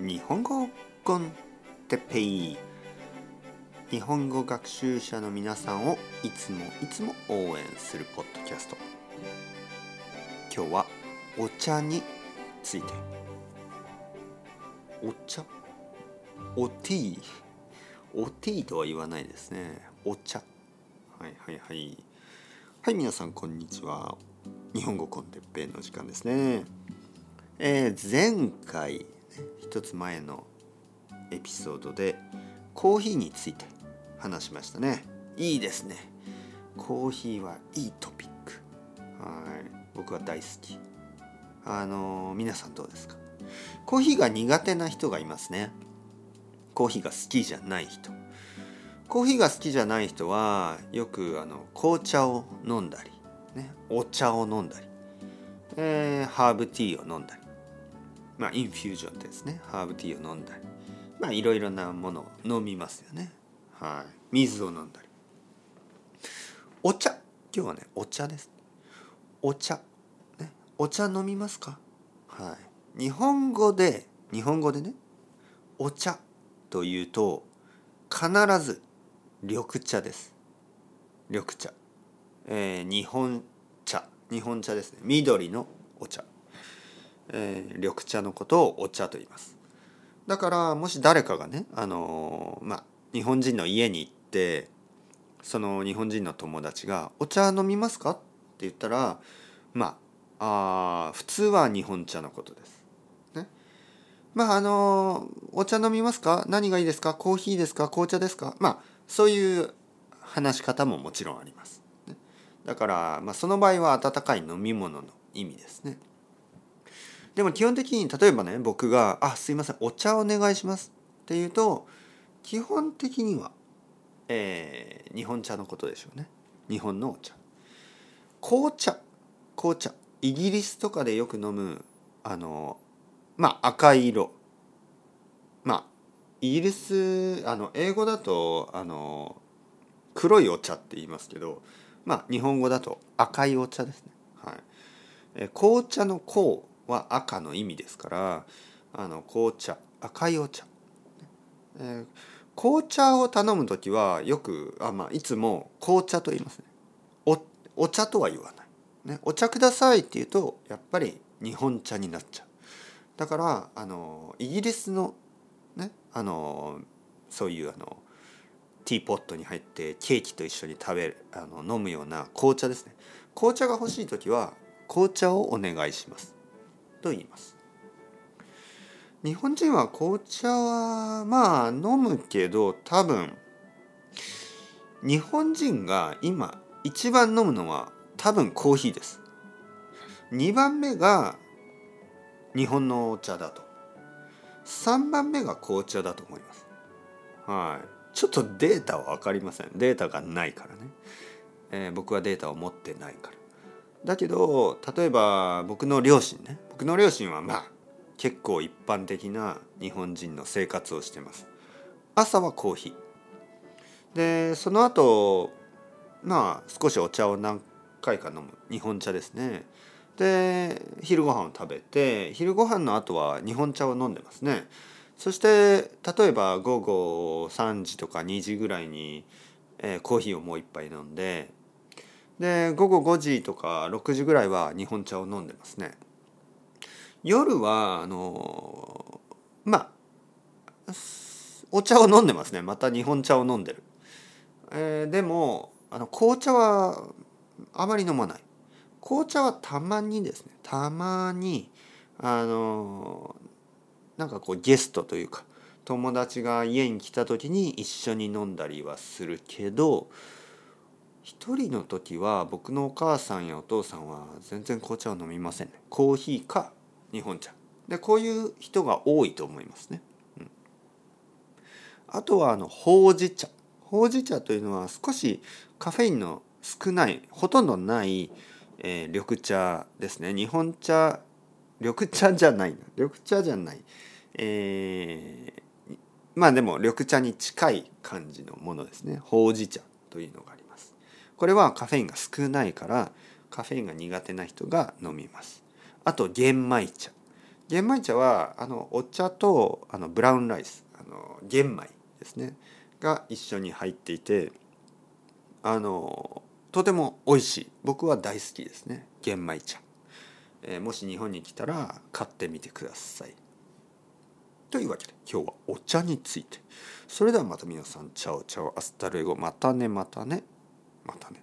日本語コンテペイ。日本語学習者の皆さんをいつもいつも応援するポッドキャスト。今日はお茶について。お茶？おティー？おティーとは言わないですね。お茶。はいはいはい。はい皆さんこんにちは。日本語コンテッペイの時間ですね。えー、前回一つ前のエピソードでコーヒーについて話しましたね。いいですね。コーヒーはいいトピック。はい。僕は大好き。あの、皆さんどうですか？コーヒーが苦手な人がいますね。コーヒーが好きじゃない人。コーヒーが好きじゃない人はよくあの紅茶を飲んだり、ね、お茶を飲んだり、えー、ハーブティーを飲んだり。まあインフュージョンですね。ハーブティーを飲んだり。まあいろいろなものを飲みますよね。はい。水を飲んだり。お茶。今日はねお茶です。お茶。ね。お茶飲みますか？はい。日本語で日本語でねお茶というと必ず緑茶です。緑茶、えー、日本茶。日本茶ですね。緑のお茶。えー、緑茶のことをお茶と言いますだからもし誰かがねあのー、まあ日本人の家に行ってその日本人の友達が「お茶飲みますか?」って言ったらまああ普通は日本茶のことです。ね、まああのお茶飲みますか何がいいですかコーヒーですか紅茶ですか？まあそういう話し方ももちろんあります。ね、だから、まあ、その場合は温かい飲み物の意味ですね。でも基本的に例えばね僕が「あすいませんお茶お願いします」っていうと基本的には、えー、日本茶のことでしょうね。日本のお茶。紅茶。紅茶。イギリスとかでよく飲むあのまあ赤い色。まあイギリスあの英語だとあの黒いお茶って言いますけどまあ日本語だと赤いお茶ですね。はい。え紅茶の紅は赤の意味ですからあの紅茶赤いお茶、えー、紅茶を頼む時はよくあ、まあ、いつも紅茶と言いますね。おお茶とは言わない、ね、お茶くださいって言うとやっぱり日本茶になっちゃう。だからあのイギリスのねあのそういうあのティーポットに入ってケーキと一緒に食べるあの飲むような紅茶ですね。紅茶が欲しい時は紅茶をお願いします。と言います。日本人は紅茶はまあ飲むけど多分日本人が今一番飲むのは多分コーヒーです。2番目が日本のお茶だと。3番目が紅茶だと思います。はい。ちょっとデータは分かりません。データがないからね、えー、僕はデータを持ってないから。だけど例えば僕の両親ね。僕の両親はまあ結構一般的な日本人の生活をしてます。朝はコーヒー。でその後まあ少しお茶を何回か飲む。日本茶ですね。で昼ご飯を食べて昼ご飯の後は日本茶を飲んでますね。そして例えば午後3時とか2時ぐらいに、えー、コーヒーをもう一杯飲んでで午後5時とか6時ぐらいは日本茶を飲んでますね。夜はあのまあお茶を飲んでますね。また日本茶を飲んでる、えー、でもあの紅茶はあまり飲まない。紅茶はたまにですね。たまにあのなんかこうゲストというか友達が家に来た時に一緒に飲んだりはするけど一人の時は僕のお母さんやお父さんは全然紅茶を飲みませんね。コーヒーか日本茶。でこういう人が多いと思いますね、うん、あとはあのほうじ茶。ほうじ茶というのは少しカフェインの少ないほとんどない、えー、緑茶ですね。日本茶緑茶じゃない緑茶じゃない。えー、まあでも緑茶に近い感じのものですね。ほうじ茶というのがあります。これはカフェインが少ないからカフェインが苦手な人が飲みます。あと玄米茶。玄米茶はあのお茶とあの brown rice あの玄米ですね。が一緒に入っていてあのとても美味しい。僕は大好きですね。玄米茶、えー、もし日本に来たら買ってみてください。というわけで今日はお茶について。それではまた皆さん chao chao。 hasta luego。またねまたね。またね